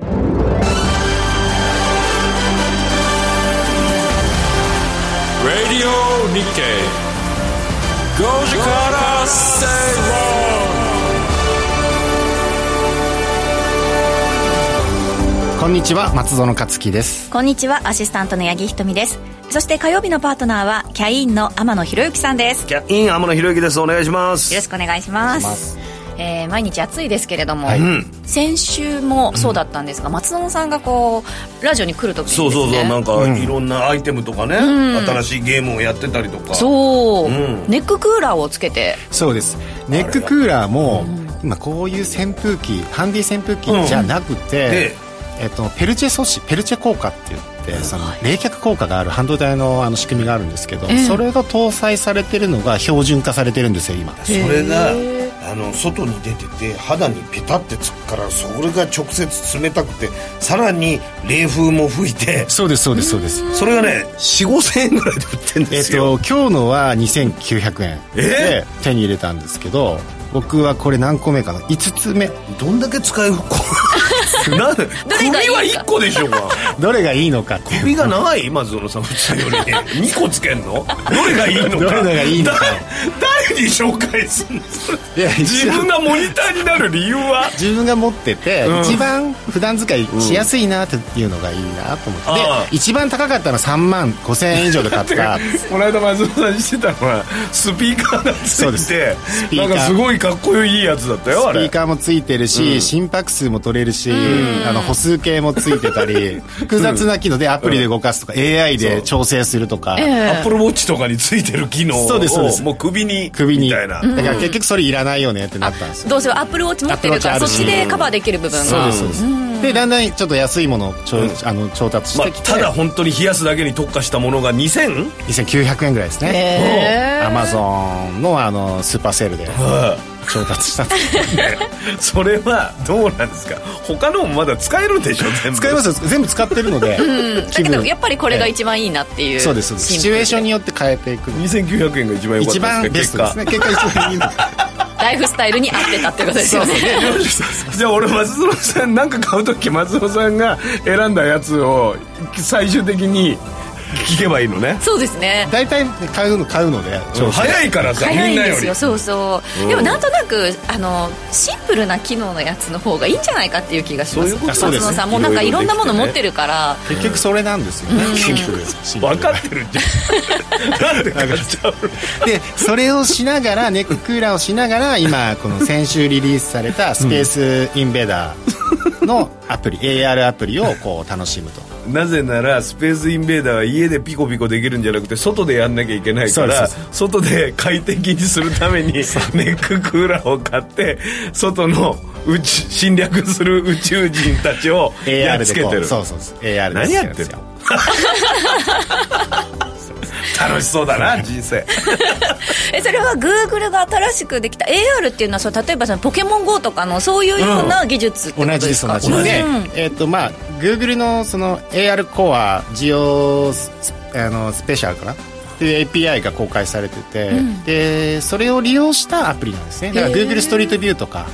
Radio Nikkei. 5時から正論こんにちは松園克樹ですこんにちはアシスタントの八木ひとみですそして火曜日のパートナーはキャインの天野博之さんですキャイン天野博之ですお願いしますよろしくお願いしますえー、毎日暑いですけれども、はい。先週もそうだったんですが、松園さんがこうラジオに来る時にね、そうそうそうなんかいろんなアイテムとかね、新しいゲームをやってたりとか。そう、うん。ネッククーラーをつけて。そうです。ネッククーラーも今こういう扇風機ハンディ扇風機じゃなくて、でえっと、ペルチェ素子ペルチェ効果って言ってその冷却効果がある半導体のあの仕組みがあるんですけど、ええ。それが搭載されてるのが標準化されてるんですよ今。それがあの外に出てて肌にペタってつくからそれが直接冷たくてさらに冷風も吹いてそうですそうですそうです。それがね4 5千円ぐらいで売ってんえっですよ、と今日のは2900円で手に入れたんですけど僕はこれ何個目かな？5つ目。どんだけ使いこな首は1個でしょうが どれがいいのかって首が長い松園さん普通より2個つけんの？どれがいいのか。どれがいいのか。だ誰に紹介すんの？それいや自分がモニターになる理由は？自分が持ってて、うん。一番普段使いしやすいなっていうのがいいなと思って、で一番高かったのは3万5000円以上で買った。この間松尾さんしてたのはスピーカーがてなんかすごいかっこいいやつだったよあスピれーカーもついてるし、心拍数も取れるし、あの歩数計もついてたり複雑な機能でアプリで動かすとか、AI で調整するとか、アップルウォッチとかについてる機能をそうですそうです。もう首に首に。みたいな、だから結局それいらないよねってなったんですよ。どうせアップルウォッチ持ってるからそっちでカバーできる部分が。そうですそうです、でだんだんちょっと安いものを調,、あの調達しまあて。きて、ただ本当に冷やすだけに特化したものが 2000? 2900円ぐらいですね。アマゾンのあのスーパーセールで調達したそれはどうなんですか？他のもまだ使えるんでしょ全部。使いますよ。全部使ってるので、だけどやっぱりこれが一番いいなっていうそうですそうです。シチュエーションによって変えていく。2900円が一番良かった一番ベですかストですね。結果一番いいの ライフスタイルに合ってたってことですよね。じゃあ俺松園さんなんか買う時松園さんが選んだやつを最終的に聞けばいいのね。そうですね。大体買うの買うので早いからさみんなよ。り早いんですよそうそう。でもなんとなくあのシンプルな機能のやつの方がいいんじゃないかっていう気がします。そういうことそうです松野さんもうなんかいろんなもの持ってるから。結局それなんですよね。分かってるじゃん。な んで買っちゃうのでそれをしながらネッククーラーをしながら今この先週リリースされたスペースインベーダーのアプリ AR アプリをこう楽しむと。なぜならスペースインベーダーは家でピコピコできるんじゃなくて外でやんなきゃいけないから外で快適にするためにネッククーラーを買って外の宇宙侵略する宇宙人たちをやっ AR つけてる。そうそうそう AR で何やってんの？楽しそうだな人生。えそれはグーグルが新しくできた AR っていうのはそう例えばそのポケモン GO とかのそういうような技術ってこ同じとでか、ですす同じです。で、えっ、とまあ Google のその AR コアジオスあのスペシャルかな？っていう API が公開されてて、でそれを利用したアプリなんですね。だから Google ストリー。トビューとか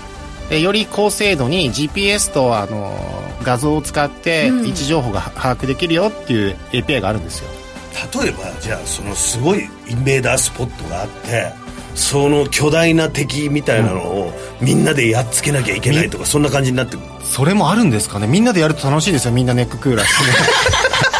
でより高精度に GPS とあの画像を使って位置情報が把握できるよっていう API があるんですよ例えばじゃあそのすごいインベーダースポットがあってその巨大な敵みたいなのをみんなでやっつけなきゃいけないとかそんな感じになってくる。それもあるんですかね。みんなでやると楽しいですよ。みんなネッククーラーしてね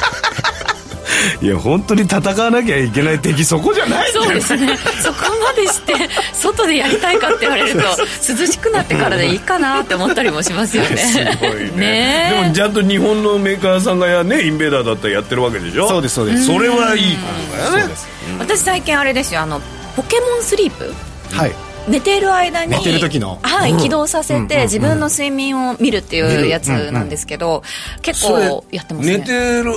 いや本当に戦わなきゃいけない敵そこじゃないそうですね。そこまでして外でやりたいかって言われると涼しくなってからでいいかなって思ったりもしますよね。すごいね。ね。えでもちゃんと日本のメーカーさんがやねインベーダーだったらやってるわけでしょ？そうですそうです。それはいいことだよね私最近あれですよあのポケモンスリープ。はい寝てる間に寝てる時の？はい、起動させて、自分の睡眠を見るっていうやつなんですけど、結構やってますね。寝てる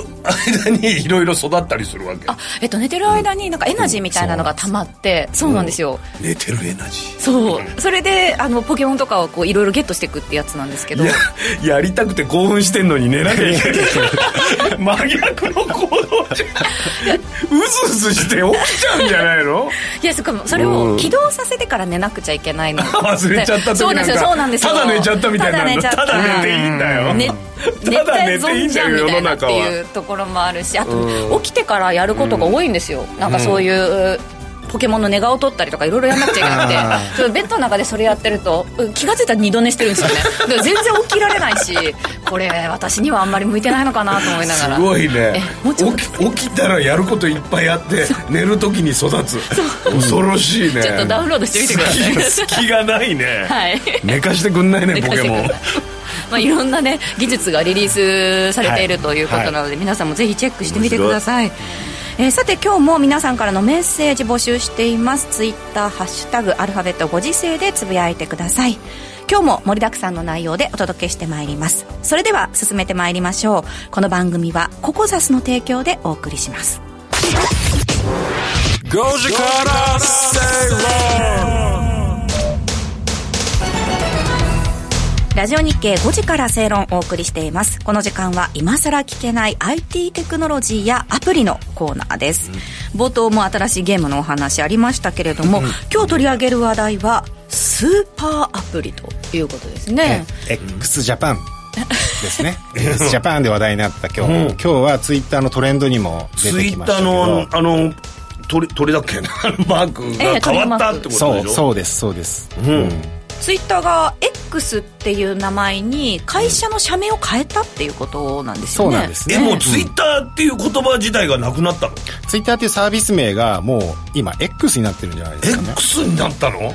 間にいろいろ育ったりするわけ？あえっと寝てる間になんかエナジーみたいなのが溜まってそうなんですよ。寝てるエナジそうそれであのポケモンとかをこういろいろゲットしていくってやつなんですけど。ーややりたくて興奮してんのに寝なきゃいけない。真逆の行動じゃんうずうずして起きちゃうんじゃないの？いやそっかそれを起動させてから寝寝なくちゃいけないの。忘れちゃった時そうなんですよそうなんですよ。ただ寝ちゃったみたいな。ただ寝ちゃった。ただ寝ていいんだよ、ね ただ寝ていいんだよ世の中は。ていうところもあるしあと起きてからやることが多いんですよ、なんかそういうポケモンの寝顔を取ったりとかいろいろやんなくちゃいけなくて。ベッドの中でそれやってるとうん気が付いたら二度寝してるんですよね。全然起きられないしこれ私にはあんまり向いてないのかなと思いながら。すごいね。起きたらやることいっぱいあって寝る時に育つ。恐ろしいね。ちょっとダウンロードしてみてください。隙隙がないね、はい。寝かしてくんないねポケモン。まあ、いろんなね技術がリリースされているということなので、皆さんもぜひチェックしてみてくださいえーさて今日も皆さんからのメッセージ募集しています。ツイッターハッシュタグアルファベットご時世でつぶやいてください。今日も盛りだくさんの内容でお届けしてまいります。それでは進めてまいりましょう。この番組はココザスの提供でお送りします。5時から正論ラジオ日経5時から正論をお送りしています。この時間は今さら聞けない IT テクノロジーやアプリのコーナーです、冒頭も新しいゲームのお話ありましたけれども、今日取り上げる話題はスーパーアプリということですね、x ジャパン。ですね。x ジャパンで話題になった今日、今日はツイッターのトレンドにも出ツイッターてきましたけど。のあの鳥鳥だっけマークええが変わったってことでしょ、そうそうですそうです、うんツイッターが X っていう名前に会社の社名を変えたっていうことなんですよね。そうなんですえもうツイッターっていう言葉自体がなくなったの、ツイッターっていうサービス名がもう今 X になってるんじゃないですかね。X になったの、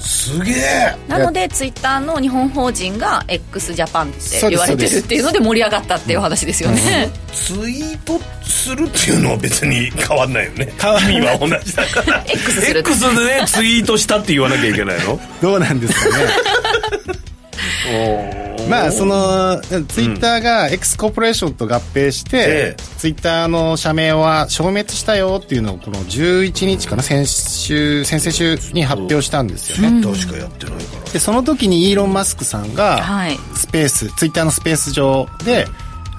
すげえ。なのでツイッターの日本法人が x ジャパンって言われてるっていうので盛り上がったっていう話ですよね、ツイートするっていうのは別に変わんないよね。意味は同じだから。X する X でねツイートしたって言わなきゃいけないの？どうなんですか？ね。まあそのツイッターが X コーポレーションと合併して、ええ。ツイッターの社名は消滅したよっていうのをこの11日かな先週先々週に発表したんですよね、確かやってないから。でその時にイーロン・マスクさんがはい。スペース、ツイッターのスペース上で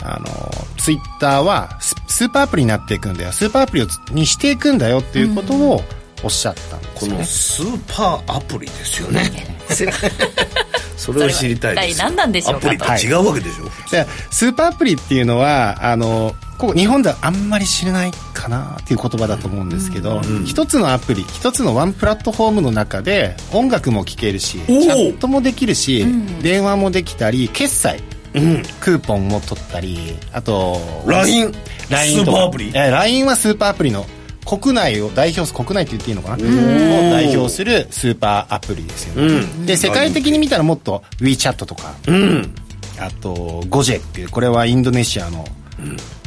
あのツイッターはススーパーアプリになっていくんだよ。スーパーアプリをにしていくんだよっていうことをおっしゃったんですよね、このスーパーアプリですよね。それを知りたいです。何なんでしょうかと。アプリと違うわけでしょ、でスーパーアプリっていうのはあのここ日本ではあんまり知れないかなっていう言葉だと思うんですけど、一つのアプリ一つのワンプラットフォームの中で音楽も聴けるしチャットもできるし、電話もできたり決済うん。クーポンも取ったりあと LINE スーパーアプリ？え LINE はスーパーアプリの国内を代表す国内って言っていいのかな？を代表するスーパーアプリですよね、うん。で世界的に見たらもっと WeChat とかうん。あとゴジェックこれはインドネシアの、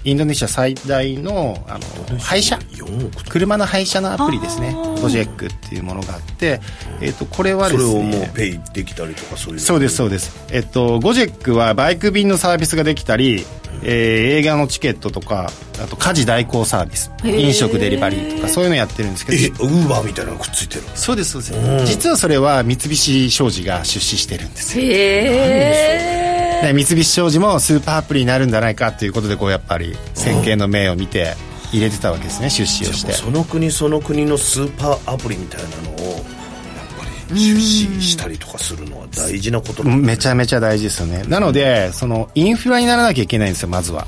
インドネシア最大のあの配車。4億と。車の配車のアプリですね。ゴジェックっていうものがあって、えっとこれはそですれをもうねペイできたりとかそういうそうですそうです。えっとゴジェックはバイク便のサービスができたり、えー映画のチケットとかあと家事代行サービス。飲食デリバリーとかそういうのやってるんですけえどウーバーみたいなのくっついてるそうですそうです。実はそれは三菱商事が出資してるんですよ。へえで三菱商事もスーパーアプリになるんじゃないかということでこうやっぱり先見の明を見て入れてたわけですね出資をして。その国その国のスーパーアプリみたいなのをやっぱり出資したりとかするのは大事なことだめちゃめちゃ大事ですよね。なのでそのインフラにならなきゃいけないんですよまずは、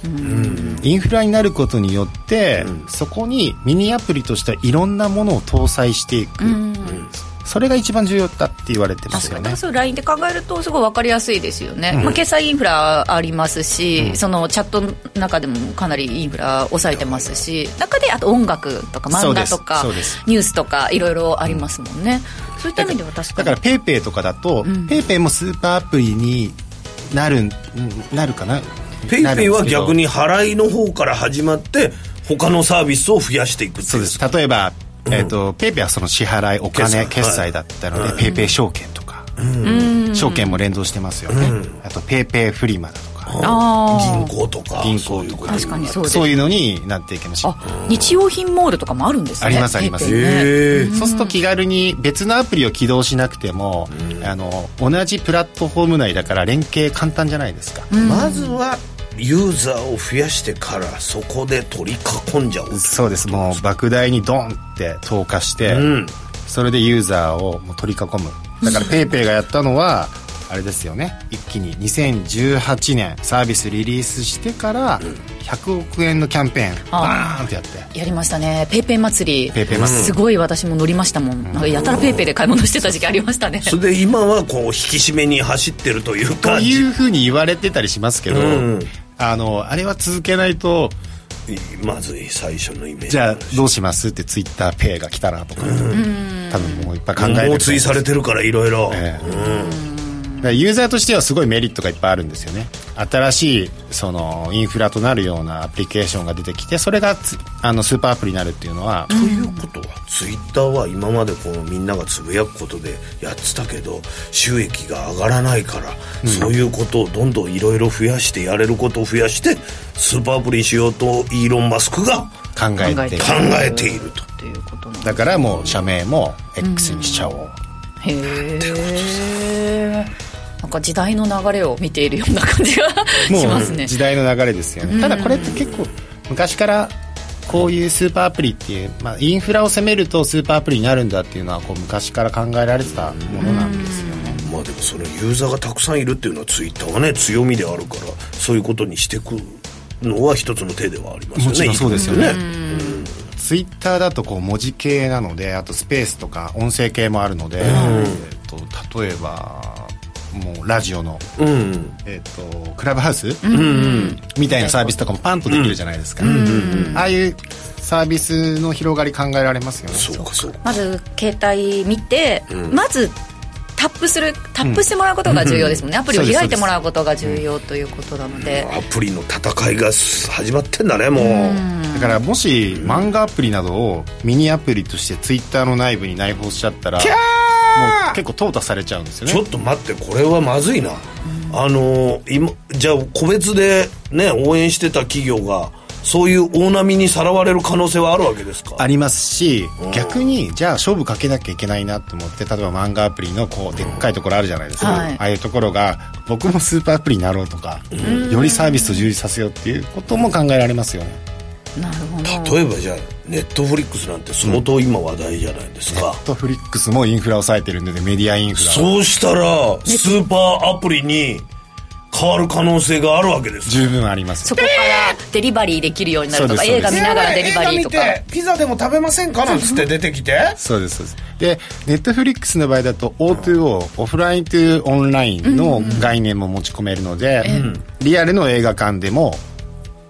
インフラになることによって、そこにミニアプリとしてはいろんなものを搭載していく、それが一番重要だって言われてますよね。確かに。そう LINE で考えるとすごい分かりやすいですよね、まあ、決済インフラありますし、そのチャットの中でもかなりインフラ抑えてますし中であと音楽とか漫画とかニュースとかいろいろありますもんね、そういった意味では確かに。だからペイペイとかだと、ペイペイもスーパーアプリになるんなるかな？ペイペイは逆にに払いの方から始まって他のサービスを増やしていくっていそうです。例えば、えーとペイペイはその支払いお金決済。だったので、ペイペイ証券とか、証券も連動してますよね、あとペイペイフリマだとか。あ銀行とか。銀そういうこと行とか。確かにそうですそういうのになっていきましょう。あ日用品モールとかもあるんですねありますあります。ペイペイねへえそうすると気軽に別のアプリを起動しなくても、あの同じプラットフォーム内だから連携簡単じゃないですか、まずはユーザーを増やしてからそこで取り囲んじゃおう。そうです。もう莫大にドンって投下して、うん。それでユーザーをもう取り囲む。だから PayPay がやったのはあれですよね。一気に2018年サービスリリースしてから100億円のキャンペーンバーンってやって。やりましたね。ペイペイ祭り。ペイペイ祭り。すごい私も乗りましたもん。なんかやたらペイペイで買い物してた時期ありましたね。それで今はこう引き締めに走ってるというとかいうふうに言われてたりしますけど、うん。あのあれは続けないとまずい最初のイメージ。じゃあどうしますってツイッターペイが来たらとか、多分もういっぱい考えてる猛追されてるからいろいろ。えだからユーザーとしてはすごいメリットがいっぱいあるんですよね。新しいそのインフラとなるようなアプリケーションが出てきてそれがつあのスーパーアプリになるっていうのは、ということはツイッターは今までこうみんながつぶやくことでやってたけど収益が上がらないから、そういうことをどんどんいろいろ増やしてやれることを増やしてスーパーアプリにしようとイーロン・マスクが考えて考えていると。ということなんだからもう社名も X にしちゃおう、へえなんか時代の流れを見ているような感じがしますね。時代の流れですよね、ただこれって結構昔からこういうスーパーアプリっていう、まあ、インフラを攻めるとスーパーアプリになるんだっていうのはこう昔から考えられてたものなんですよね、まあでもそのユーザーがたくさんいるっていうのはツイッターはね強みであるからそういうことにしていくのは一つの手ではありますよね。もちろんそうですよね。ね。ツイッターだとこう文字系なのであとスペースとか音声系もあるので、えっと例えばもうラジオの、うん。えっとクラブハウス、みたいなサービスとかもパンとできるじゃないですか、ああいうサービスの広がり考えられますよね。そうかそうか。まず携帯見て、まずタップするタップしてもらうことが重要ですもんね、アプリを開いてもらうことが重要ということなので、アプリの戦いが始まってんだねもう。だからもし漫画アプリなどをミニアプリとしてツイッターの内部に内包しちゃったらもう結構淘汰されちゃうんですよね。ちょっと待ってこれはまずいな、あの今じゃあ個別でね応援してた企業がそういう大波にさらわれる可能性はあるわけですか？ありますし逆にじゃあ勝負かけなきゃいけないなと思って例えば漫画アプリのこうでっかいところあるじゃないですか、はい。ああいうところが僕もスーパーアプリになろうとかよりサービスを充実させようっていうことも考えられますよねなるほど。例えばじゃあネットフリックスなんて相当今話題じゃないですか、ネットフリックスもインフラを抑えてるんでメディアインフラを。そうしたらスーパーアプリに変わる可能性があるわけです十分あります。そこからデリバリーできるようになるとか、映画見ながらデリバリーとか。映画見てピザでも食べませんかなんつって出てきて。そうですそうです。でネットフリックスの場合だと O2O オフラインというオンラインの概念も持ち込めるので、リアルの映画館でも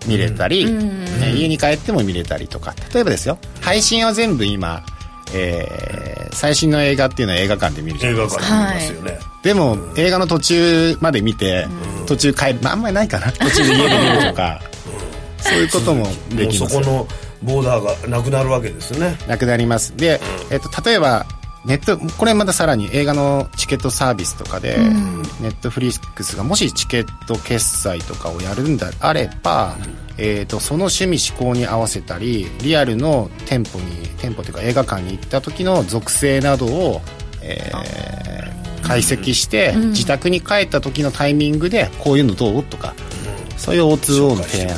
見れたり、ね家に帰っても見れたりとか。例えばですよ。配信は全部今、えー最新の映画っていうのは映画館で見るじゃ映ないですか。画館で見ますよね、でも映画の途中まで見て、途中帰る、まあ、あんまりないかな。途中で家で見るとか。そういうこともできますそこのボーダーがなくなるわけですね。なくなります。で、えっと、例えばネットこれまたさらに映画のチケットサービスとかで、ネットフリックスがもしチケット決済とかをやるんであれば、えー、とその趣味嗜好に合わせたりリアルの店舗に店舗というか映画館に行った時の属性などを、えー解析して、自宅に帰った時のタイミングでこういうのどう？とか、そういう O2O の提案、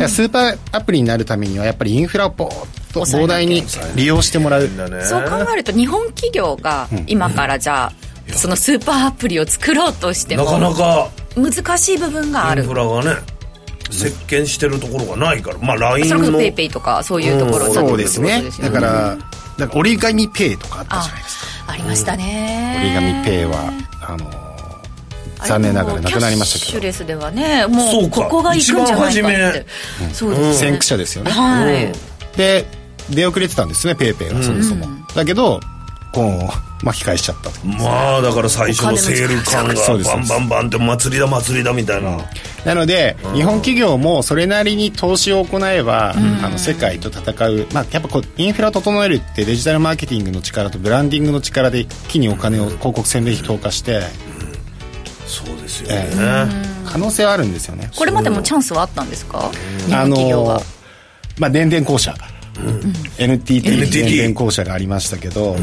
うん。スーパーアプリになるためにはやっぱりインフラをボーッと膨大に利用してもらう。だね。そう考えると日本企業が今からじゃあ、そのスーパーアプリを作ろうとしてなもかなか難しい部分がある。インフラがね席巻してるところがないから。まあ LINE それこそもペイペイとかそういうところになってくるそうですね。だからだから折り紙ペイとかあったじゃないですか。ありましたね、折り紙ペイはあの残念ながらなくなりましたけど。キャッシュレスではねもそううか。ここが行くんじゃないかって。一番初そうです先駆者ですよね、はい、で出遅れてたんですねペイペイがそもそも、だけどこう巻き返しちゃった。とまあだから最初のセール感がそうですバンバンバンって祭りだ祭りだみたいな、なので、日本企業もそれなりに投資を行えば、あの世界と戦う、まあ、やっぱこうインフラを整えるってデジタルマーケティングの力とブランディングの力で一気にお金を広告宣伝費投下して、そうですよね、え可能性はあるんですよね。これまでもチャンスはあったんですか？日あ本企業は。のまあ電電公社、NTT NTT 電電公社がありましたけど、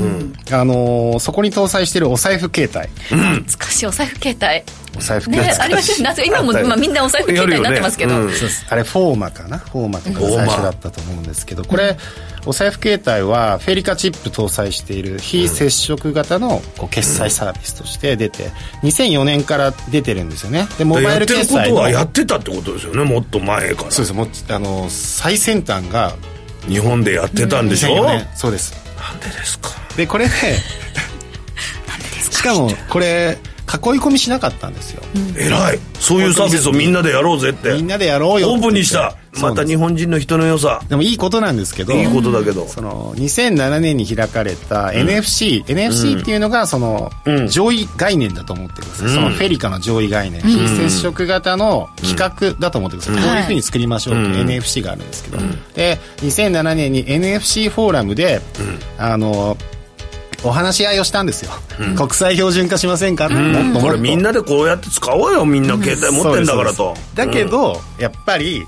あのそこに搭載してるお財布携帯。懐かしいお財布携帯。お財布携帯、ねありました今も、まあ、みんなお財布携帯になってますけど、あれフォーマかな？フォーマとかが最初だったと思うんですけどこれ、お財布携帯はフェリカチップ搭載している非接触型のこう決済サービスとして出て2004年から出てるんですよね。でモバイルやってる決済のことはやってたってことですよね。もっと前から。そうです。もうあの最先端が日本でやってたんでしょ？2004なん年。そうです。でですか？でこれでしかもこれ囲い込みしなかったんですよ、偉い。そういうサービスをみんなでやろうぜって。みんなでやろうよって。オープンにしたまた日本人の人の良さ。でもいいことなんですけどいいことだけど。その2007年に開かれた NFC、NFC っていうのがそのうん。上位概念だと思ってください、そのフェリカの上位概念、非接触型の企画だと思ってください、こういうふうに作りましょうっていう NFC があるんですけど、で2007年に NFC フォーラムで、あのお話し合いをしたんですよ、国際標準化しませんか？って、もっともっことれみんなでこうやって使おうよ。みんな携帯持ってんだからと。だけど、やっぱり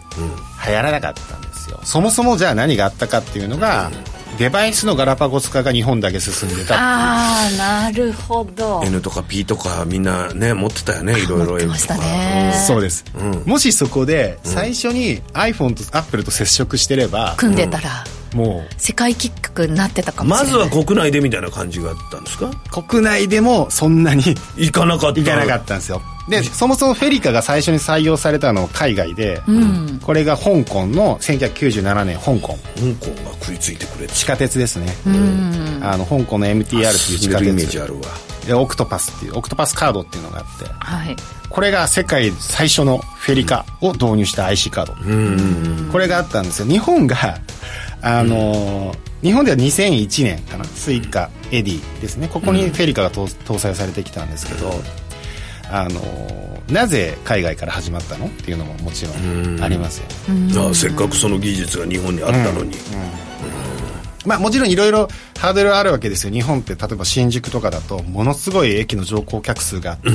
流行らなかったんですよ。そもそもじゃあ何があったかっていうのが、デバイスのガラパゴス化が日本だけ進んでたああなるほど。N とか P とかみんなね持ってたよねいろいろ持ってましたね。そうです、もしそこで最初に iPhone と Apple と接触してれば、組んでたらも世界キックになってたかもしまれない。ずは国内でみたいな感じがあったんですか？う国内でもそんなに行かなかった。いかなかったんですよ。でそもそもフェリカが最初に採用されたのは海外で、うん。これが香港の1997年香港。香港が食いついてくれて地下鉄ですね、うん。あの香港の MTR っていう地下進んでるイメー鉄ジあるわ。でオクトパスっていうオクトパスカードっていうのがあって。はい。これが世界最初のフェリカを導入した IC カード、これがあったんですよ。日本があのー日本では2001年かなスイカエディですね。ここにフェリカが搭搭載されてきたんですけど、あのーなぜ海外から始まったのっていうのももちろんありますよ。ね、せっかくその技術が日本にあったのにまあ、もちろんいろいろハードルはあるわけですよ。日本って例えば新宿とかだとものすごい駅の乗降客数があって、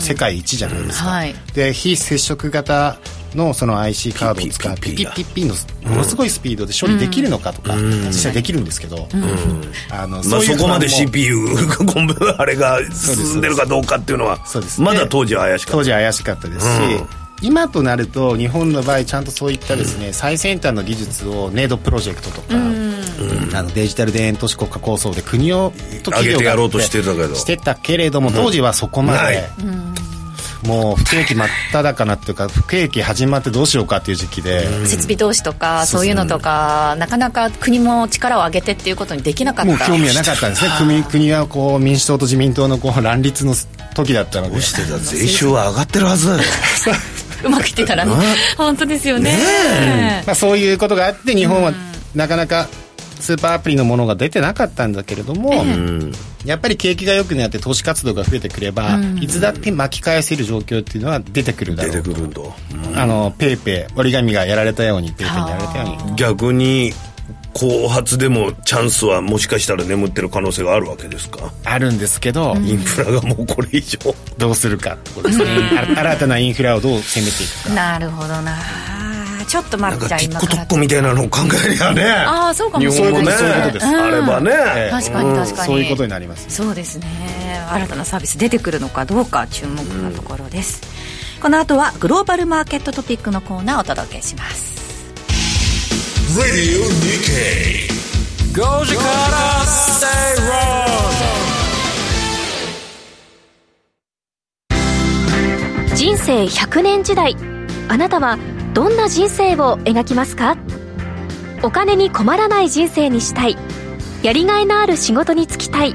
世界一じゃないですか、はい。で非接触型のその IC カードを使ってピッピッピッピのものすごいスピードで処理できるのかとか、実際できるんですけど、あのそこまで CPU コンビあれが進んでるかどうかっていうのはまだ当時は怪しかった当時は怪しかったですし、うん今となると日本の場合ちゃんとそういったですね、最先端の技術をネードプロジェクトとか、あのデジタル田園都市国家構想で国をと企業が上げてやろうとしてたけどしてたけれども当時はそこまで、もう不景気真っ只中っていうか不景気始まってどうしようかっていう時期で、設備投資とかそういうのとかなかなか国も力を上げてっていうことにできなかったもう興味はなかったんですね。国国がこう民主党と自民党のこう乱立の時だったので。どうしてだ税収は上がってるはずだよ うまくいってたらね。本当ですよね。まあ、そういうことがあって日本はなかなかスーパーアプリのものが出てなかったんだけれども、やっぱり景気が良くなって投資活動が増えてくれば、いつだって巻き返せる状況っていうのは出てくるだ出ろうと。てくるんとあのペイペイ折り紙がやられたようにペイペイにやられたように。逆に後発でもチャンスはもしかしたら眠ってる可能性があるわけですか？あるんですけど、インフラがもうこれ以上。どうするかってことですねあ新たなインフラをどう攻めていくか。なるほどな。ちょっと待っちゃ今から TikTok みたいなのを考えりゃね。ああそうかもしれない。日本もね。そういうことです。あればね、ええ。確かに確かに。そういうことになりますそうですね。新たなサービス出てくるのかどうか注目なところです、この後はグローバルマーケットトピックのコーナーをお届けします Radio Nikkei. Goji Kara Stay Wrong. 人生100年時代。あなたはどんな人生を描きますか？お金に困らない人生にしたい。やりがいのある仕事に就きたい。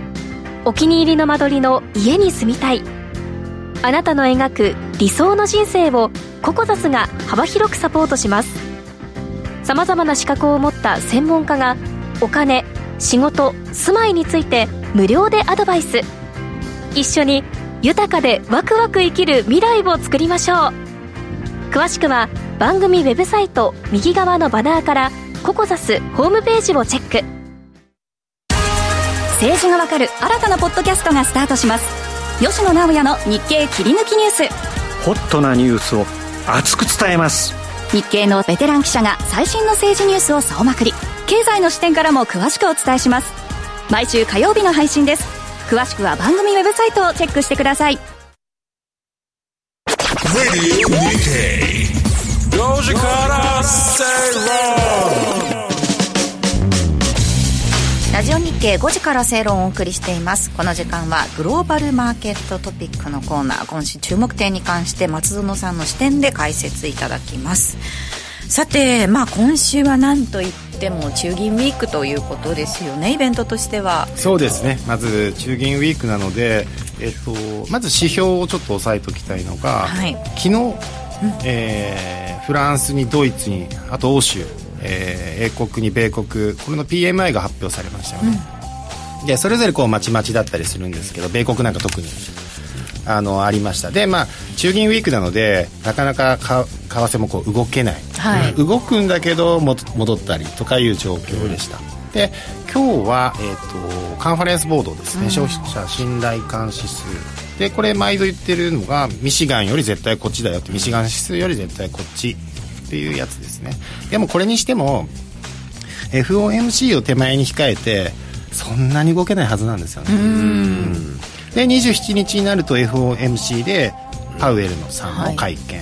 お気に入りの間取りの家に住みたい。あなたの描く理想の人生をココザスが幅広くサポートします。さまざまな資格を持った専門家がお金仕事住まいについて無料でアドバイス。一緒に豊かでワクワク生きる未来を作りましょう。詳しくは番組ウェブサイト右側のバナーからココザスホームページをチェック。政治がわかる新たなポッドキャストがスタートします。吉野直也の日経切り抜きニュース。ホットなニュースを熱く伝えます日経のベテラン記者が最新の政治ニュースを総まくり。経済の視点からも詳しくお伝えします。毎週火曜日の配信です。詳しくは番組ウェブサイトをチェックしてくださいラジオ日経5時から正論をお送りしています。この時間はグローバルマーケットトピックのコーナー今週注目点に関して松園さんの視点で解説いただきます。さてまあ今週は何といっても中銀ウィークということですよね。イベントとしては。そうですね。まず中銀ウィークなので、えっと、まず指標をちょっと押さえておきたいのが、はい。昨日、えーフランスにドイツにあと欧州、えー英国に米国これの PMI が発表されましたよね、でそれぞれこうまちまちだったりするんですけど米国なんか特にあのありました。でまあ中銀ウィークなのでなかなかか為替もこう動けない、はい。動くんだけども戻ったりとかいう状況でした、で今日は、えー、とカンファレンスボードですね、消費者信頼感指数。でこれ毎度言ってるのがミシガンより絶対こっちだよってミシガン指数より絶対こっちっていうやつですね。でもこれにしても FOMC を手前に控えてそんなに動けないはずなんですよね。で27日になると FOMC でパウエルのさんの会見、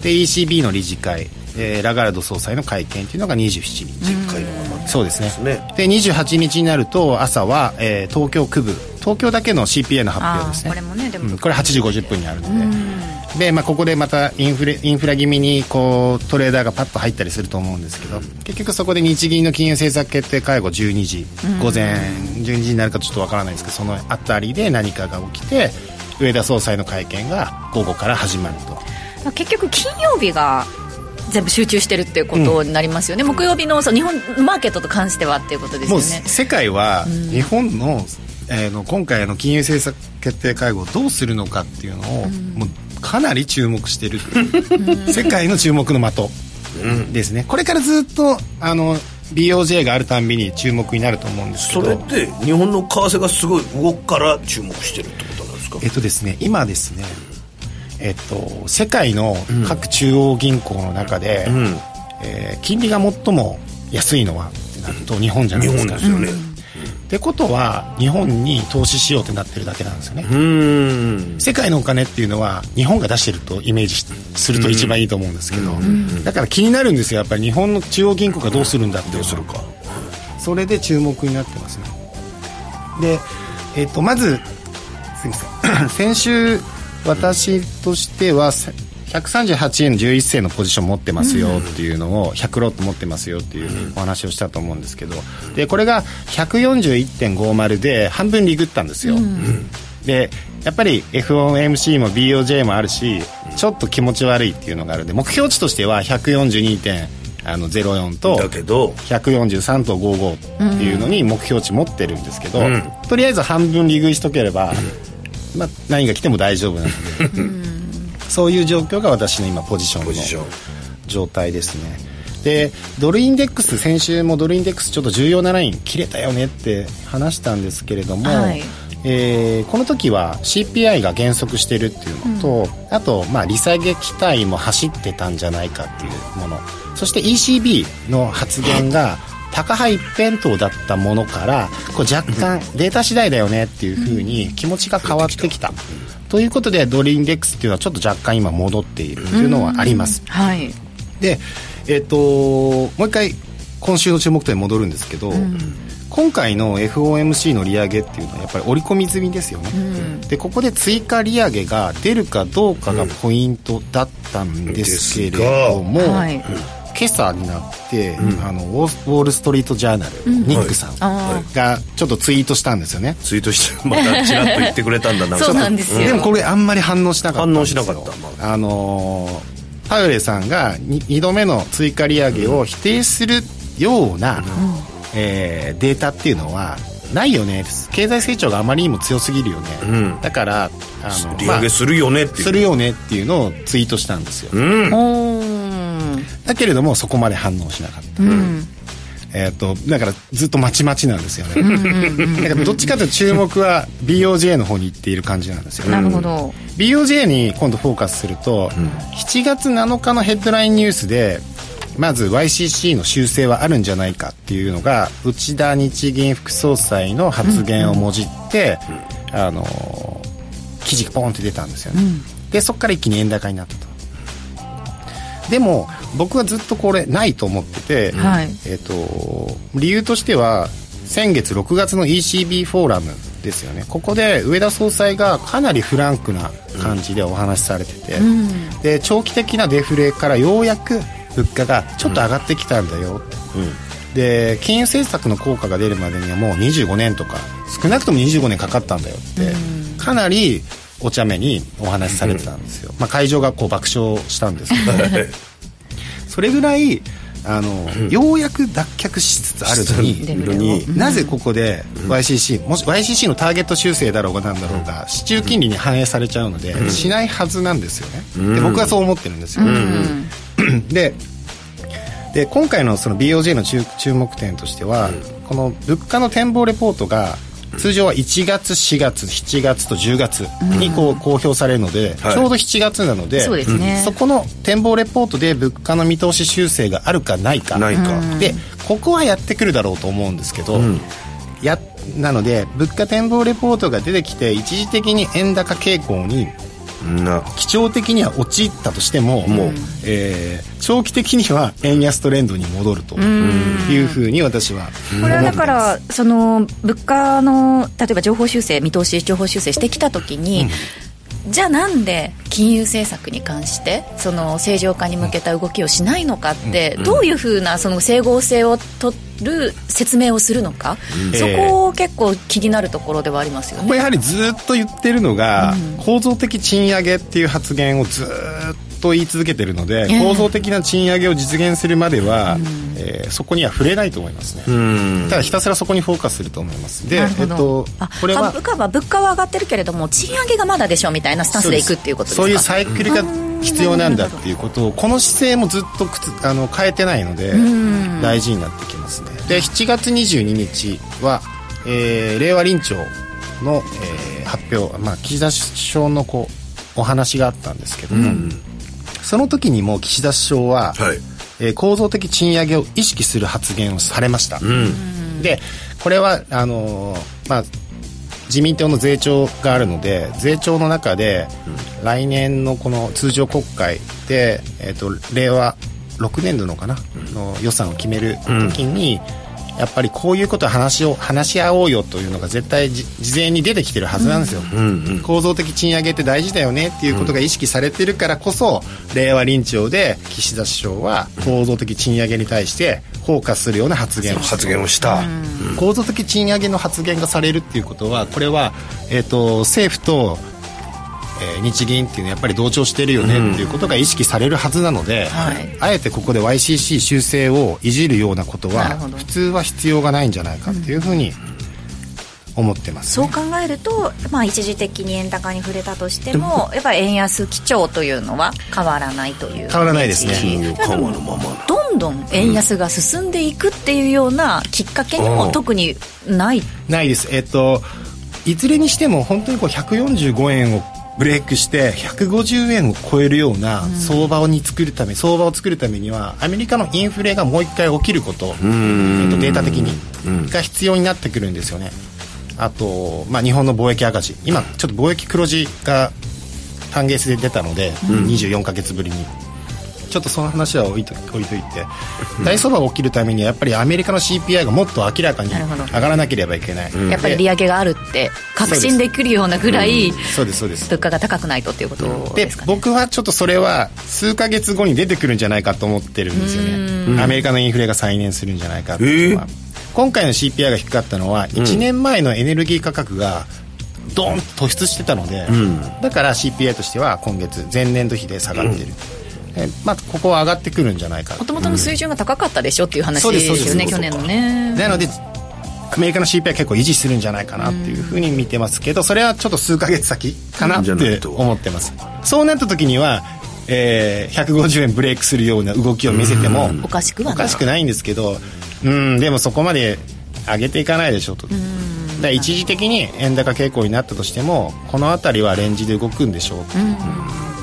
で ECB の理事会、えーラガルド総裁の会見っていうのが27日、そうですね。ね。で28日になると朝は、えー東京区部。東京だけの CPA の発表ですね。あーこれもねでも。うんこれ8時50分にあるので、で、まあ、ここでまたインフレインフラ気味にこうトレーダーがパッと入ったりすると思うんですけど、結局そこで日銀の金融政策決定会合12時、午前12時になるかちょっとわからないですけどそのあたりで何かが起きて上田総裁の会見が午後から始まると。結局金曜日が全部集中してるっていうことになりますよね、木曜日のそう日本マーケットと関してはっていうことですもうよね世界は日本の,、えーの今回の金融政策決定会合をどうするのかっていうのを、もうかなり注目してる世界の注目の的。ですね。これからずっとあの BOJ があるたんびに注目になると思うんですけそどれって日本の為替がすごい動くから注目してるってことなんですか？えっとですね今ですねえっと世界の各中央銀行の中で、えー金利が最も安いのはってなると日本じゃない日ですか。本ですよねってことは日本に投資しようってなってるだけなんですよね、うん。世界のお金っていうのは日本が出してるとイメージしすると一番いいと思うんですけど、だから気になるんですよ。やっぱり日本の中央銀行がどうするんだってどうするかそれで注目になってますね。で、えっとまずすみません。先週私としてはせ138円11銭のポジション持ってますよっていうのを100ロット持ってますよっていうお話をしたと思うんですけどでこれが141.50で半分リグったんですよ、でやっぱり FOMC も BOJ もあるしちょっと気持ち悪いっていうのがあるんで目標値としては142.04とだけど143と55っていうのに目標値持ってるんですけど、ん。とりあえず半分利食いしとければ、まあ、何が来ても大丈夫なので そういう状況が私の今ポジションの状態ですね。でドルインデックス先週もドルインデックスちょっと重要なライン切れたよねって話したんですけれども、はい。えーこの時は CPI が減速してるっていうのと、あと、まあ、利下げ期待も走ってたんじゃないかっていうもの。そして ECB の発言が高派一辺倒だったものからこう若干データ次第だよねっていうふうに気持ちが変わってきたということでドルインデックスっていうのはちょっと若干今戻っているというのはあります。はい。でえっ、ともう一回今週の注目点に戻るんですけど、今回の FOMC の利上げっていうのはやっぱり織り込み済みですよね、でここで追加利上げが出るかどうかがポイントだったんですけれども、はい今朝になって、あのウォーウォール・ストリート・ジャーナル、ニックさんあがちょっとツイートしたんですよね。ツイートして またちらっと言ってくれたんだな。そうなんですよ。でもこれあんまり反応しなかった反応しなかったあのーパウエルさんが 2, 度目の追加利上げを否定するような、えーデータっていうのはないよね。経済成長があまりにも強すぎるよね、んだからあの利上げするよねっていう、するよねっていうのをツイートしたんですよ、うんだけれどもそこまで反応しなかった、えー、とだからずっとまちまちなんですよねだからどっちかというと注目は BOJ の方に行っている感じなんですよ。なるほど。BOJ に今度フォーカスすると、7月7日のヘッドラインニュースでまず YCC の修正はあるんじゃないかっていうのが内田日銀副総裁の発言をもじって、あのー記事がポンって出たんですよね、でそこから一気に円高になった。とでも僕はずっとこれないと思ってて、はい。えっと理由としては先月6月の ECB フォーラムですよね。ここで上田総裁がかなりフランクな感じでお話しされてて、で長期的なデフレからようやく物価がちょっと上がってきたんだよって、で金融政策の効果が出るまでにはもう25年とか少なくとも25年かかったんだよって、かなりお茶目にお話しされてたんですよ、まあ、会場がこう爆笑したんですけど。それぐらいあの、ようやく脱却しつつあるのになぜここで YCC、もし YCC のターゲット修正だろうがなんだろうが市中金利に反映されちゃうので、しないはずなんですよね、で僕はそう思ってるんですよ、でで今回のその BOJ の注注目点としては、この物価の展望レポートが通常は1月4月7月と10月にこう公表されるので、はい。ちょうど7月なのでそうですね。そこの展望レポートで物価の見通し修正があるかないか。ないか。でここはやってくるだろうと思うんですけど、やなので物価展望レポートが出てきて一時的に円高傾向にな基調的には陥ったとしても、もう、えー長期的には円安トレンドに戻るというふうに私はこれはだからその物価の例えば情報修正見通し情報修正してきた時に、じゃあなんで金融政策に関してその正常化に向けた動きをしないのかって、どういうふうなその整合性を取る説明をするのか、そこ結構気になるところではありますよね。これやはりずっと言ってるのが、構造的賃上げっていう発言をずっと言い続けてるので、ええ。構造的な賃上げを実現するまでは、えーそこには触れないと思いますね、ただひたすらそこにフォーカスすると思います。でえっとあこれは株価は物価は上がってるけれども賃上げがまだでしょみたいなスタンスでいくっていうことですか？そういうサイクルが必要なんだっていうことをこの姿勢もずっとあの変えてないので大事になってきますね。で7月22日は、えー令和臨調の、えー発表、まあ、岸田首相のこうお話があったんですけども、その時にも岸田首相は、はい。えー構造的賃上げを意識する発言をされました、でこれはあのーまあ自民党の税調があるので税調の中で来年のこの通常国会で、えー、と令和6年度のかな、の予算を決める時に、やっぱりこういうことを話を話し合おうよというのが絶対じ事前に出てきてるはずなんですよ、構造的賃上げって大事だよねっていうことが意識されてるからこそ、令和臨調で岸田首相は構造的賃上げに対してフォーカスするような発言をした。発言をした。構造的賃上げの発言がされるっていうことはこれは、えー、と政府と、えー日銀っていうのはやっぱり同調してるよねっていうことが意識されるはずなので、はい。あえてここで YCC 修正をいじるようなことは普通は必要がないんじゃないかっていうふうに思ってます、そう考えると、まあ、一時的に円高に触れたとしてもやっぱり円安基調というのは変わらないという変わらないですね。金融緩和のままどんどん円安が進んでいくっていうようなきっかけにも特にない、ないです。えっ、といずれにしても本当にこう145円をブレイクして150円を超えるような相場に作るため、相場を作るためにはアメリカのインフレがもう一回起きること、えっとデータ的に、が必要になってくるんですよね。あと、まあ、日本の貿易赤字。今ちょっと貿易黒字が単月で出たので、24か月ぶりにちょっとその話は置いと置いといて大相場が起きるためにはやっぱりアメリカの CPI がもっと明らかに上がらなければいけない、やっぱり利上げがあるって確信できるようなぐらいそうですそうです。物価が高くないとっていうことでですかね。僕はちょっとそれは数ヶ月後に出てくるんじゃないかと思ってるんですよね。アメリカのインフレが再燃するんじゃないかっていうのは、今回の CPI が低かったのは1年前のエネルギー価格がドーンと突出してたので、だから CPI としては今月前年度比で下がってる、えまあ、ここは上がってくるんじゃないかもともとの水準が高かったでしょっていう話でですそうですすよね去年のね。なのでアメリカの CPI は結構維持するんじゃないかなっていうふうに見てますけどそれはちょっと数ヶ月先かなって思ってます。そうなった時には、えー、150円ブレイクするような動きを見せてもおかしくはない。おかしくないんですけどうんでもそこまで上げていかないでしょと。だ一時的に円高傾向になったとしてもこの辺りはレンジで動くんでしょう。という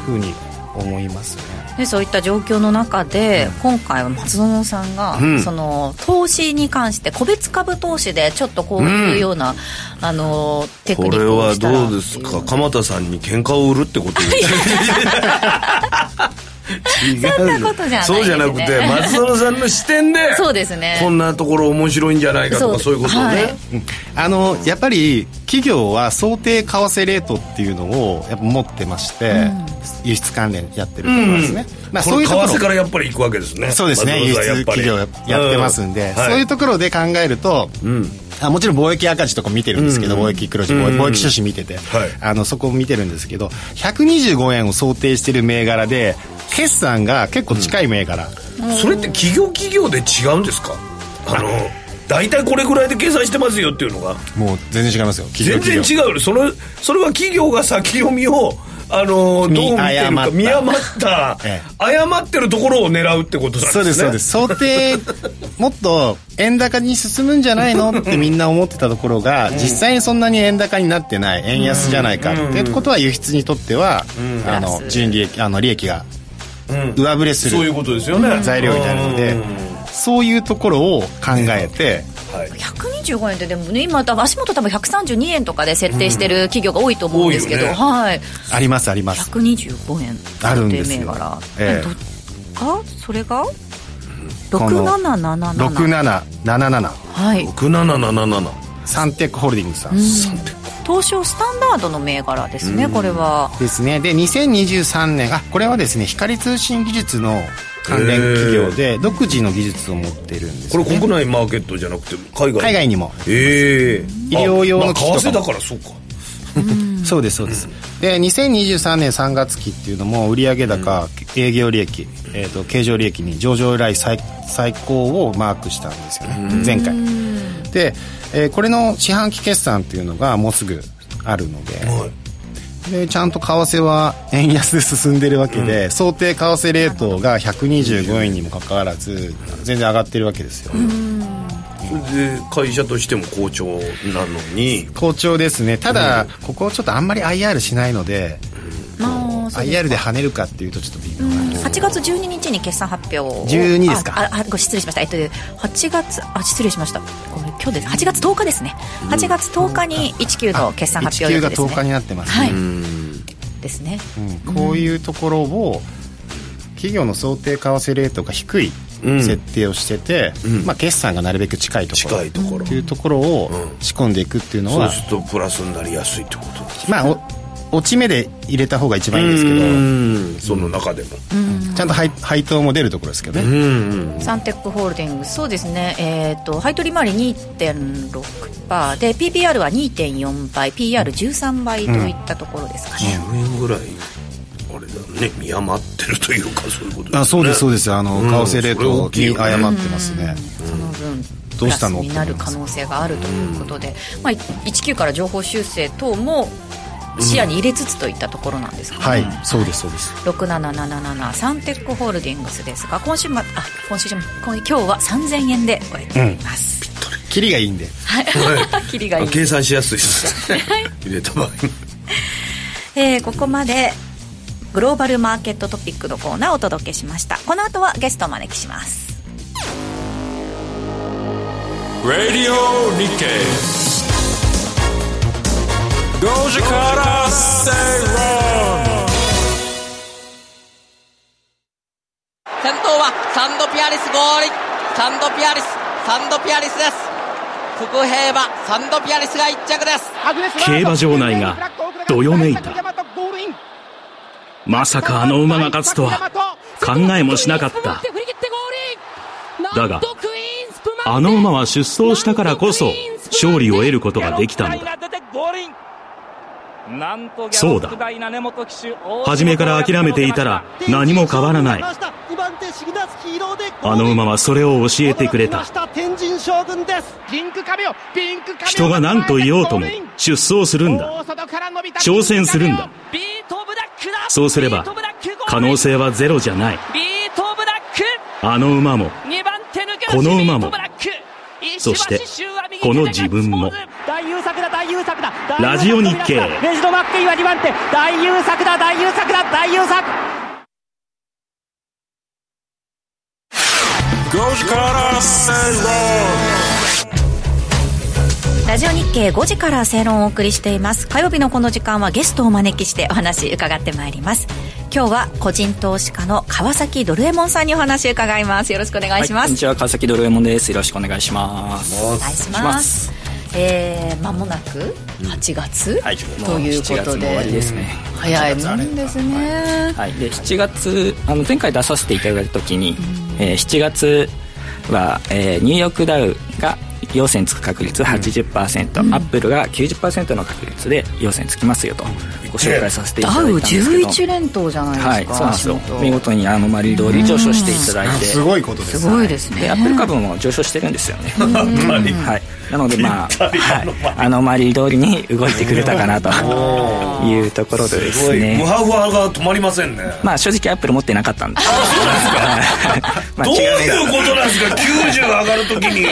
ふうに思いますねでそういった状況の中で、今回は松園さんが、その投資に関して個別株投資でちょっとこういうような、あのテクニックこれはどうですか？鎌田さんに喧嘩を売るってことです そんなことじゃないですね。そうじゃなくて松園さんの視点でそうですね。こんなところ面白いんじゃないかとかそう。いうことをね、はい。あのやっぱり企業は想定為替レートっていうのをやっぱ持ってまして、輸出関連やってるところですね、まあ、これ為そういうところ。替からやっぱり行くわけですね。そうですね。輸出企業やってますんで、うはい。そういうところで考えると、あもちろん貿易赤字とか見てるんですけど、貿易黒字、貿易収支見てて、はい。あのそこを見てるんですけど125円を想定してる銘柄で決算が結構近い銘柄、それって企業企業で違うんですか？あの大体これぐらいで計算してますよっていうのが。もう全然違いますよ。全然違う。よそのそれは企業が先読みをあのどう見てる誤った。か見誤った。え誤ってるところを狙うってことなんですね。そうですそうです。想定もっと円高に進むんじゃないのってみんな思ってたところが実際にそんなに円高になってない円安じゃないかっていうことは輸出にとってはあの純利益あの利益が上振れするそういうことですよね。材料になるのでそういうところを考えてはい125円ってでもね今足元多分132円とかで設定してる企業が多いと思うんですけど、多いよね。はい。ありますあります。125円。あるんですよ。ええ。どあそれが？この6777 6777はい。6777サンテックホールディングスさん。東証スタンダードの銘柄ですね、これは。ですね。で2023年。あこれはですね光通信技術の関連企業で独自の技術を持っているんですこれ国内マーケットじゃなくて海外？海外にも。ええ医療用の為替だからそうか。そうですそうです、で2023年3月期っていうのも売上高、営業利益、えー、と経常利益に上場以来最最高をマークしたんですよね。前回。で、えーこれの四半期決算っていうのがもうすぐあるので,、はいでちゃんと為替は円安で進んでるわけで、想定為替レートが125円にもかかわらず全然上がってるわけですよ、で会社としても好調なのに。好調ですね。ただ、ここちょっとあんまり IR しないので、まあそう IR で跳ねるかっていうとちょっと微妙な。んです8月12日に決算発表を。12ですか？あああご失礼しました。えっと8月あ失礼しました。これ今日です8月10日ですね。8月10日に19の決算発表予定です19ねが10日になってますね、はい。ですね。うん。こういうところを企業の想定為替レートが低い設定をしてて、まあ、決算がなるべく近いところ。近いところ。っていうところを仕込んでいくっていうのは、そうするとプラスになりやすいってことですまあお落ち目で入れた方が一番いいんですけど。うん。その中でも。ちゃんと配配当も出るところですけどね、サンテックホールディングスそうですね。えっ、と配当利回り2.6%で PBR は2.4倍 PR13 倍といったところですかね、10円ぐらいあれだね。見余ってるというかそういうことですね。あそうですそうです。あの、うん。為替レートに誤ってますね、その分どうしたのプラスになる可能性があるということで、まあ、19から情報修正等も視野に入れつつといったところなんですかね、はい。そうですそうです。6777サンテックホールディングスですが今週末あ今週末今今日は3000円で終えております、キリがいいんで。はい。キリがいい。あ計算しやすいです。ね入れた場合えーここまでグローバルマーケットトピックのコーナーをお届けしました。この後はゲストをお招きします。Radio Nikkei 5時から正論先頭はサンドピアリス合輪サンドピアリスサンドピアリスです福平馬サンドピアリスが1着です競馬場内がどよめいたまさかあの馬が勝つとは考えもしなかっただがあの馬は出走したからこそ勝利を得ることができたのだそうだ。初めから諦めていたら何も変わらない。あの馬はそれを教えてくれた。人が何と言おうとも出走するんだ。挑戦するんだ。そうすれば可能性はゼロじゃない。あの馬もこの馬もそしてこの自分もラジオ日経。レジドマッケイは2番手大優作だ大優作だ大優作。5時から正論。ラジオ日経5時から正論をお送りしています。火曜日のこの時間はゲストをお招きしてお話伺ってまいります。今日は個人投資家の川崎ドルエモンさんにお話を伺います。よろしくお願いします、はい、こんにちは。川崎ドルエモンです。よろしくお願いします。お願いしますえー、間もなく8月、うんはい、ということで。ですね。早いもんですね、はい、で7月あの前回出させていただいた時に、うん、えー、7月は、えー、ニューヨークダウが陽線つく確率80%、うん、アップルが90%の確率で陽線つきますよと。ご紹介させていただいたんですけど。ダウ11連投じゃないですか。はいそうなんです。よ見事にあのマリー通り上昇していただいて。すごいことですすごいですね。でアップル株も上昇してるんですよね。はい。なのでまあ、はい、あのマリー通りに動いてくれたかなと。いうところでですね。ムハフハが止まりませんね。まあ正直アップル持ってなかったんで。す まあ、どういうことなんですか？90上がるときに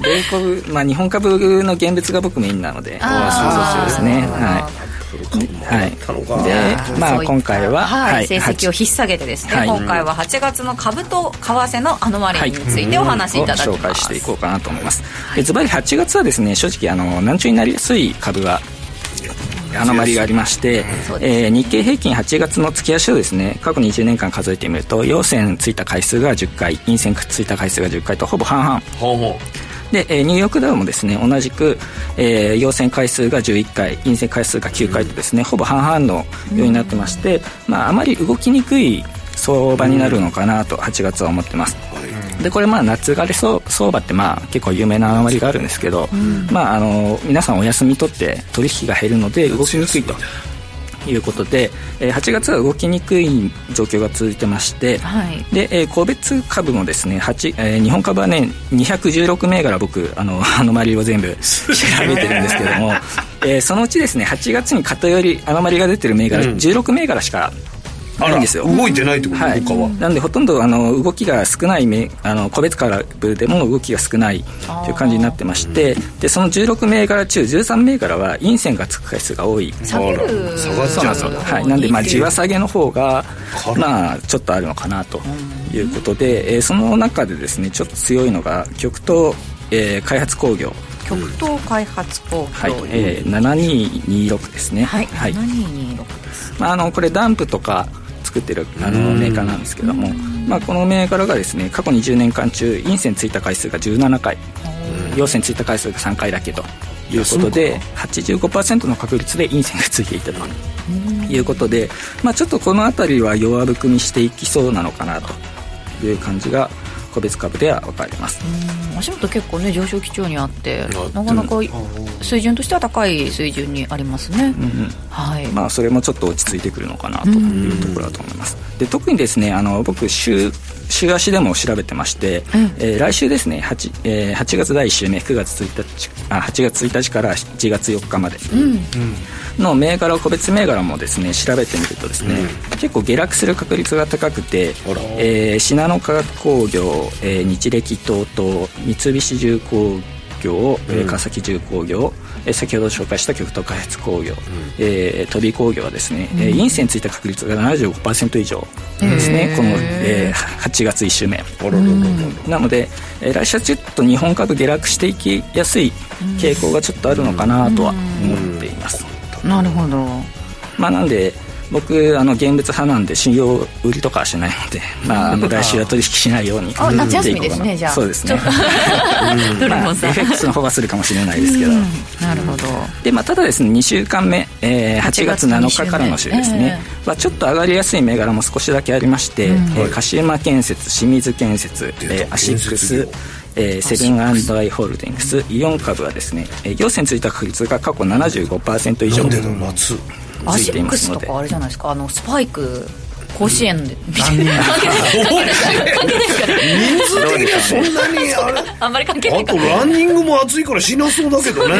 米国、まあ、日本株の現物が僕メインなので想像中ですね。はい。はい、で、まあ、今回は、はい、成績を引っ提げてですね、はい、今回は8月の株と為替のアノマリーについてお話しいただきます、紹介していこうかなと思います。ズバリ8月はですね正直あの難聴になりやすい株はアノマリがありまして、えー、日経平均8月の月足をですね過去20年間数えてみると陽線ついた回数が10回陰線ついた回数が10回とほぼ半々で、えー、ニューヨークダウもですね同じく、えー、陽線回数が11回陰線回数が9回とですね、うん、ほぼ半々のようになってまして、まあ、あまり動きにくい相場になるのかなと8月は思ってます、でこれまあ夏枯れ相場ってまあ結構有名な余りがあるんですけど、うん、まああの皆さんお休み取って取引が減るので動きにくいということで、えー、8月は動きにくい状況が続いてまして、はい、で、えー、個別株もですね、8えー、日本株はね216銘柄僕あのアノマリを全部調べてるんですけども、えー、そのうちですね8月に偏りアノマリが出てる銘柄、うん、16銘柄しかないんですよ。動いてないってこと、はい、他は。なんでほとんどあの動きが少ないあの個別株でも動きが少ないという感じになってましてでその16銘柄中13銘柄は陰線がつく回数が多い。下げる下がっちゃうはい、なんでまあじわ下げの方がまあちょっとあるのかなということで、えー、その中でですねちょっと強いのが極東、えー、開発工業。極東開発工業、はい。えー、7226ですね。はい、はい、7226です、まあ、あのこれダンプとか作ってるあのメーカーなんですけども、まあ、この銘柄がですね過去20年間中陰線ついた回数が17回陽線ついた回数が3回だけということで85%の確率で陰線がついていたということで、まあ、ちょっとこの辺りは弱含みしていきそうなのかなという感じが個別株では分かります。足元結構ね上昇基調にあってなかなか水準としては高い水準にありますね、うんうん、はい。まあ、それもちょっと落ち着いてくるのかなというところだと思います。で特にですねあの僕週週足でも調べてまして、うん、えー、来週ですね 8,、えー、8月第1週目9月1日あ8月1日から7月4日まで、うん。の銘柄個別銘柄もですね調べてみるとですね、うん、結構下落する確率が高くて、えー、信濃化学工業、えー、日暦 TOTO 三菱重工業、うん、川崎重工業、えー、先ほど紹介した極東開発工業、うん、えー、飛び工業はですね、うん、えー、陰線ついた確率が75%以上ですね。この、えー、8月1週目。なので、えー、来週はちょっと日本株下落していきやすい傾向がちょっとあるのかなとは思っています、なるほど。まあなんで僕あの現物派なんで信用売りとかはしないので、まあ、あの来週は取引しないようにあ夏休みですねじゃあ。そうですね。ドラゴンさん、まあ、FX の方がするかもしれないですけど。なるほど。で、まあ、ただですね2週間目、えー、8月7日からの週ですね、えー、はちょっと上がりやすい銘柄も少しだけありまして、うん、えー、鹿島建設清水建設、えー、アシックスえー、セブン&アイ・ホールディングス、イオン株はですね、えー、陽線ついた確率が過去75%以上。なんでだ夏アシックスとかあれじゃないですか？あのスパイク甲子園で。見て人数的にはそんなにあれあんまり関係ないあとランニングも暑いからしなそうだけどね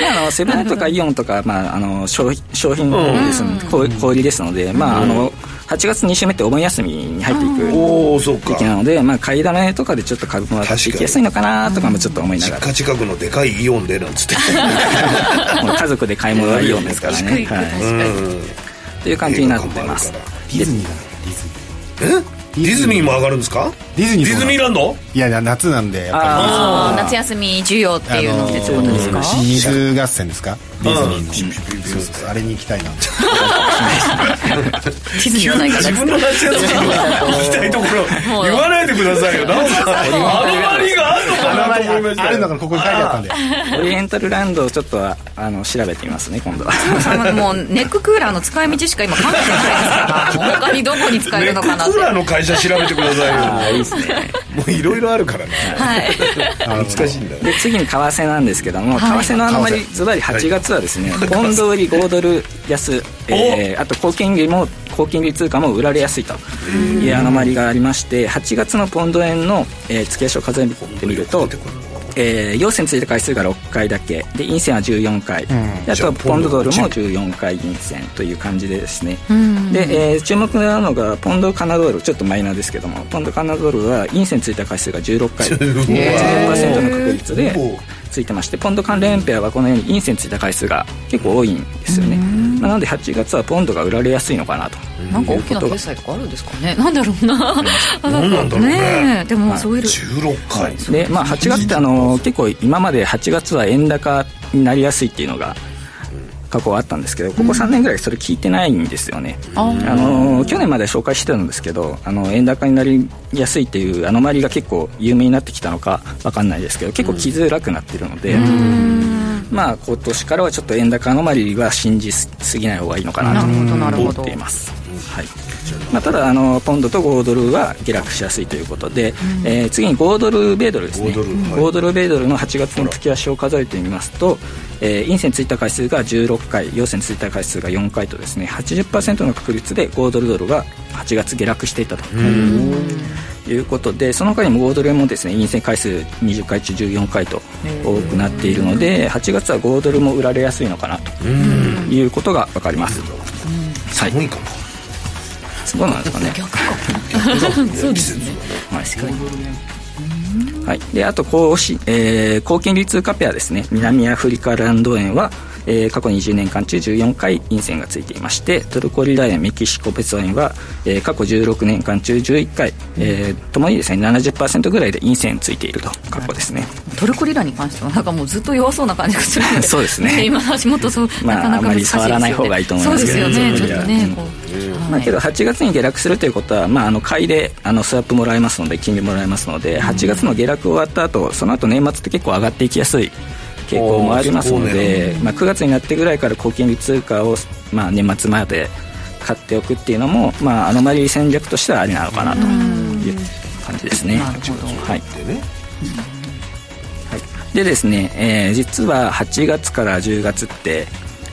まあ、あのセブンとかイオンとか、まあ、あの商商品ですので、小売りですので、まあ、あの8月2週目ってお盆休みに入っていく時期なので、まあ、買いだめとかでちょっと株も行きやすいのかなとかもちょっと思いながら。実家近くのでかいイオンでなんつって。家族で買い物はイオンですからね、はい、っていう感じになってます。ディズニーだ。ディズニー。え？ディズニー。も上がるんですか？ディズニーディズニーランド？いやいや夏なんでやっぱあー夏休み需要っていうのでってことですか、水合戦ですか？ディズニーの。そうそうそうあれに行きたいな。ディズニーはないから。自分の夏休みに行きたいところ。言わないでくださいよ。なんかあのまりがあるのかなと思いましたあるのかなここに書いてあったんで。オリエンタルランドをちょっとあの調べてみますね今度は。あのもうネッククーラーの使い道しか今考えてないです。からもう他にどこに使えるのかなって。ネッククーラーの会社調べてくださいよ。ああいいですねもういろいろあるからね。はい難しいんだ。よで次に為替なんですけども、はい。為替のあのまりズバリ8月はですね、ポンド売り5ドル安、えーあと高金利も高金利通貨も売られやすいと。いうアノマリがありまして8月のポンド円の、えー月足を数えてみるとえー、陽線ついた回数が6回だけ。で陰線は14回、であとポンドドルも14回陰線という感じでですね、で、えー注目なのがポンドカナドルちょっとマイナーですけどもポンドカナドルは陰線ついた回数が16回。16%の確率でついてましてポンド関連ペアはこのように陰線ついた回数が結構多いんですよね、まあ、なので8月はポンドが売られやすいのかなと。なんか大きな決済とかあるんですかね。なんだろうな。何なんだろうね。ね。えでもそういう。16回。でまあ8月ってあの結構今まで8月は円高になりやすいっていうのが過去はあったんですけどここ3年ぐらいそれ聞いてないんですよね、あの去年まで紹介してたんですけどあの円高になりやすいっていうアノマリが結構有名になってきたのか分かんないですけど結構来づらくなってるので、まあ今年からはちょっと円高アノマリは信じすぎない方がいいのかなと思っています。はい。まあ、ただあのポンドと5ドルは下落しやすいということで、えー次に5ドル米ドルですね。5ドルはい。5ドル米ドルの8月の月足を数えてみますと、えー、陰線ついた回数が16回陽線ついた回数が4回とですね80%の確率で5ドルドルが8月下落していたということでその他にも5ドル円もですね陰線回数20回中14回と多くなっているので8月は5ドルも売られやすいのかなということが分かります、はい。そうなんですかね。そうですね。はい、はい、であと高し、えー、高金利通貨ペアですね。南アフリカランド円は、えー過去20年間中14回陰線がついていましてトルコリラ円メキシコペソ円は、えー過去16年間中11回、えーともにですね70%ぐらいで陰線ついていると過去ですね、トルコリラに関してはなんかもうずっと弱そうな感じがするのでそうですね。今足元そう、まあなかなか難しいですよね。あまり触らない方がいいと思いますけど。そうですよねちょっとね。こう、まあ、けど8月に下落するということは、まあ、あの買いであのスワップもらえますので金利もらえますので8月の下落終わった後その後年末って結構上がっていきやすい傾向もありますので、まあ、9月になってぐらいから高金利通貨を、まあ、年末まで買っておくっていうのも、まあ、アノマリー戦略としてはありなのかなという感じですね。はい。はい、でですね、えー実は8月から10月って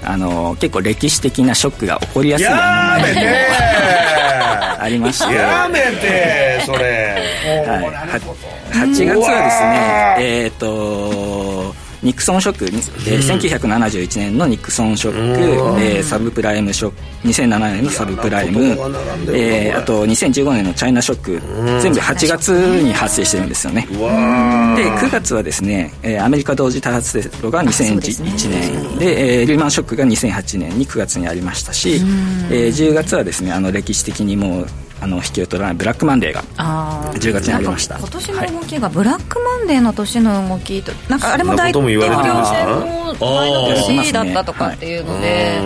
あの結構歴史的なショックが起こりやすいアノマリー ありまして。やめてそれ。はい、は8月はですねえっ、とニクソンショック、えー1971年のニクソンショック、えーサブプライムショック2007年のサブプライム、えーあと2015年のチャイナショック全部8月に発生してるんですよね。で9月はですね、えーアメリカ同時多発テロが2001年。で,、えーリーマンショックが2008年に9月にありましたし、えー10月はですねあの歴史的にもうあの引けを取らないブラックマンデーがあー。10月にありました。今年の動きがブラックマンデーの年の動きとなんかあれも大統領選も前の年だったとかっていうので、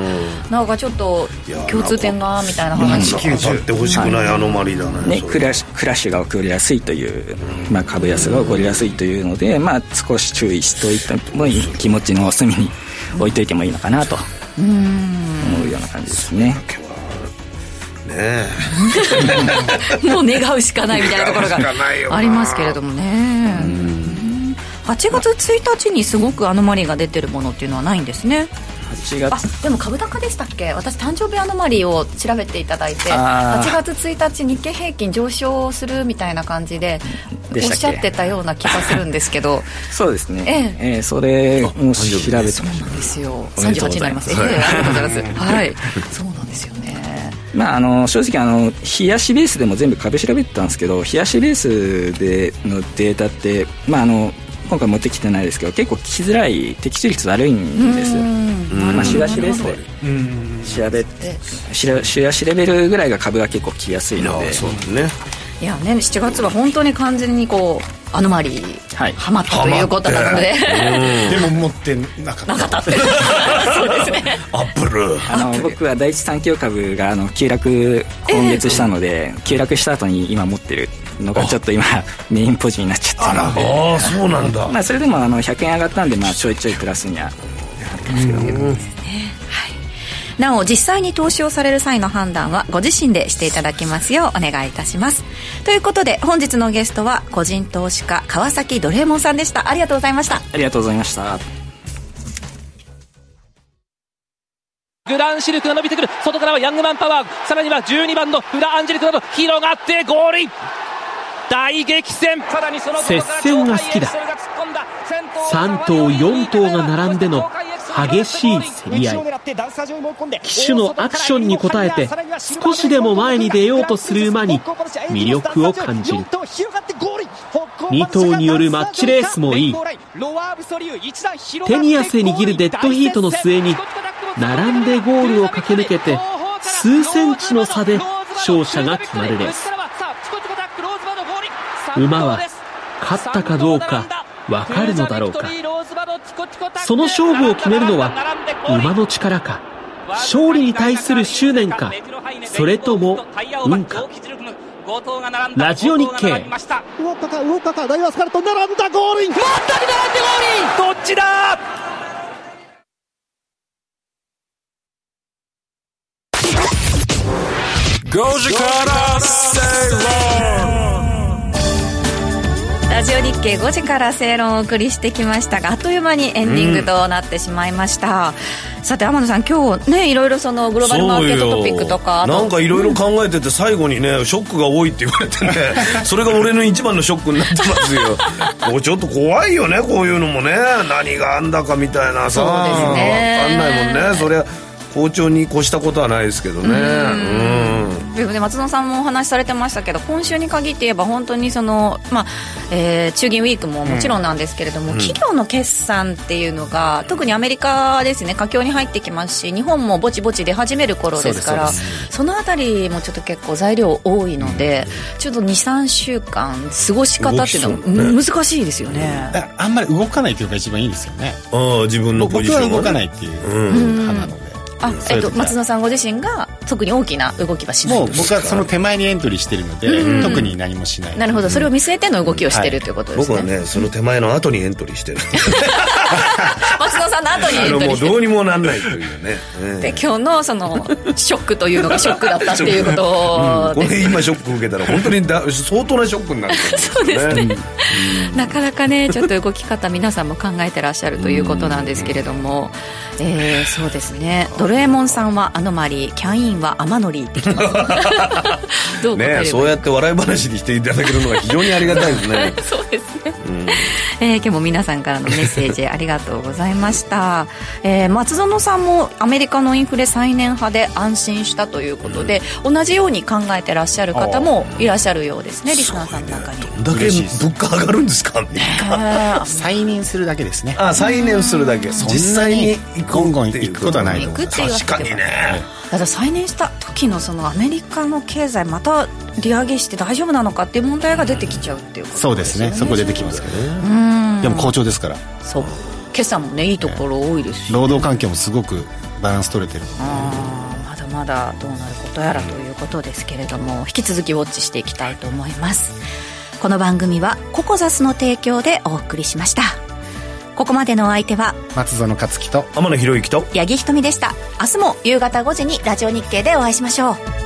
なんかちょっと共通点がみたいな話。当たってほしくないアノマリだねね、クラッシュクラッシュが起こりやすいという、まあ、株安が起こりやすいというので、まあ、少し注意しといてもいい気持ちの隅に置いといてもいいのかなと思うような感じですね。ね。もう願うしかないみたいなところがありますけれどもね。8月1日にすごくアノマリーが出てるものっていうのはないんですね。8あ月でも株高でしたっけ？私誕生日アノマリーを調べていただいてあー。8月1日日経平均上昇するみたいな感じでおっでしゃってたような気がするんですけど。そうですね、ええ。ーそれも調べて。ましたですよ。おめでとう38になります、ええありがとうございます。はい。そうなんですよ。ねまあ、あの正直あの冷やしベースでも全部株調べてたんですけど冷やしベースでのデータって、まあ、あの今回持ってきてないですけど結構聞きづらい的中率悪いんですよ。まあ、冷やしベースで調べてしら冷やしレベルぐらいが株が結構聞きやすいので。そうだねいやね7月は本当に完全にこうアノマリー、はい、ハマったということなので。でも持ってなかった。なかったって。そうですね。アップル。あの僕は第一三共株があの急落今月したので、えー、急落した後に今持ってるのがちょっと今メインポジになっちゃってるので。ああそうなんだ、まあ、それでもあの100円上がったんで、まあ、ちょいちょいプラスにはなってますけどなお実際に投資をされる際の判断はご自身でしていただきますようお願いいたします。ということで本日のゲストは個人投資家川崎ドレーモンさんでした。ありがとうございました。ありがとうございました。グランシルクが伸びてくる。外からはヤングマンパワー。さらには12番のフラアンジェリクなど広がってゴールイン。大激戦。接戦が好きだ。3頭4頭が並んでの激しい競り合い。騎手のアクションに応えて少しでも前に出ようとする馬に魅力を感じる。2頭によるマッチレースもいい。手に汗握るデッドヒートの末に並んでゴールを駆け抜けて数センチの差で勝者が決まるレース。馬は勝ったかどうか分かるのだろうか。その勝負を決めるのは馬の力。か。勝利に対する執念か。それとも運か。ラジオ日経動ったか動ったかダイワスカルト並んだゴールイン全く並んでゴールインどっちだ5時から正論ラジオ日経5時から正論をお送りしてきましたがあっという間にエンディングとなってしまいました、うん、さて天野さん今日ねいろいろそのグローバルマーケットトピックとかなんかいろいろ考えてて最後にねショックが多いって言われてね それが俺の一番のショックになってますよ。もうちょっと怖いよねこういうのもね。何があんだかみたいなさ。分かんないもんね。それ好調に越したことはないですけどね。うんでもね松野さんもお話しされてましたけど今週に限って言えば本当にその、まあえー、中銀ウィークももちろんなんですけれども、うん、企業の決算っていうのが特にアメリカですね佳境に入ってきますし日本もぼちぼち出始める頃ですからそのあたりもちょっと結構材料多いので、うん、ちょっと23週間過ごし方っていうのは、ね、難しいですよね。あんまり動かないっていうのが一番いいですよね。あ自分のポジション、ね、僕は動かないっていう派なのであ、えっと、松野さんご自身が特に大きな動きはしないもう僕はその手前にエントリーしてるので、うん、特に何もしない。なるほど。それを見据えての動きをしてるということですね、はい、僕はねその手前の後にエントリーしてる。松野さんの後にエントリーしてる。もうどうにもなんないというね、で今日のそのショックというのがショックだったっていうことを、うん、これ今ショック受けたら本当にだ相当なショックになる、ね、そうですね、うん、なかなかねちょっと動き方皆さんも考えてらっしゃるということなんですけれども、えー、そうですね。ドルエモンさんはアノマリーキャインはアマノリーってきます。どうねそうやって笑い話にしていただけるのが非常にありがたいですね。そうですね、うん、えー、今日も皆さんからのメッセージありがとうございました、えー、松園さんもアメリカのインフレ再燃派で安心したということで、うん、同じように考えてらっしゃる方もいらっしゃるようですねリスナーさんの中に、ね、どんだけ物価上がるんですか、ね、再燃するだけ。ですねあ再燃するだけ実際にゴンゴン行くことはないと思う確かにね。だから再燃した時のそのアメリカの経済また利上げして大丈夫なのかっていう問題が出てきちゃうっていうこと、ね、そうですね。そこ出てきますけどね。でも好調ですから。そう。今朝もねいいところ多いですし、ね、労働環境もすごくバランス取れてるあまだまだどうなることやらということですけれども引き続きウォッチしていきたいと思いますこの番組はココザスの提供でお送りしました。ここまでのお相手は松園克樹と天野博之と八木ひとみでした。明日も夕方5時にラジオ日経でお会いしましょう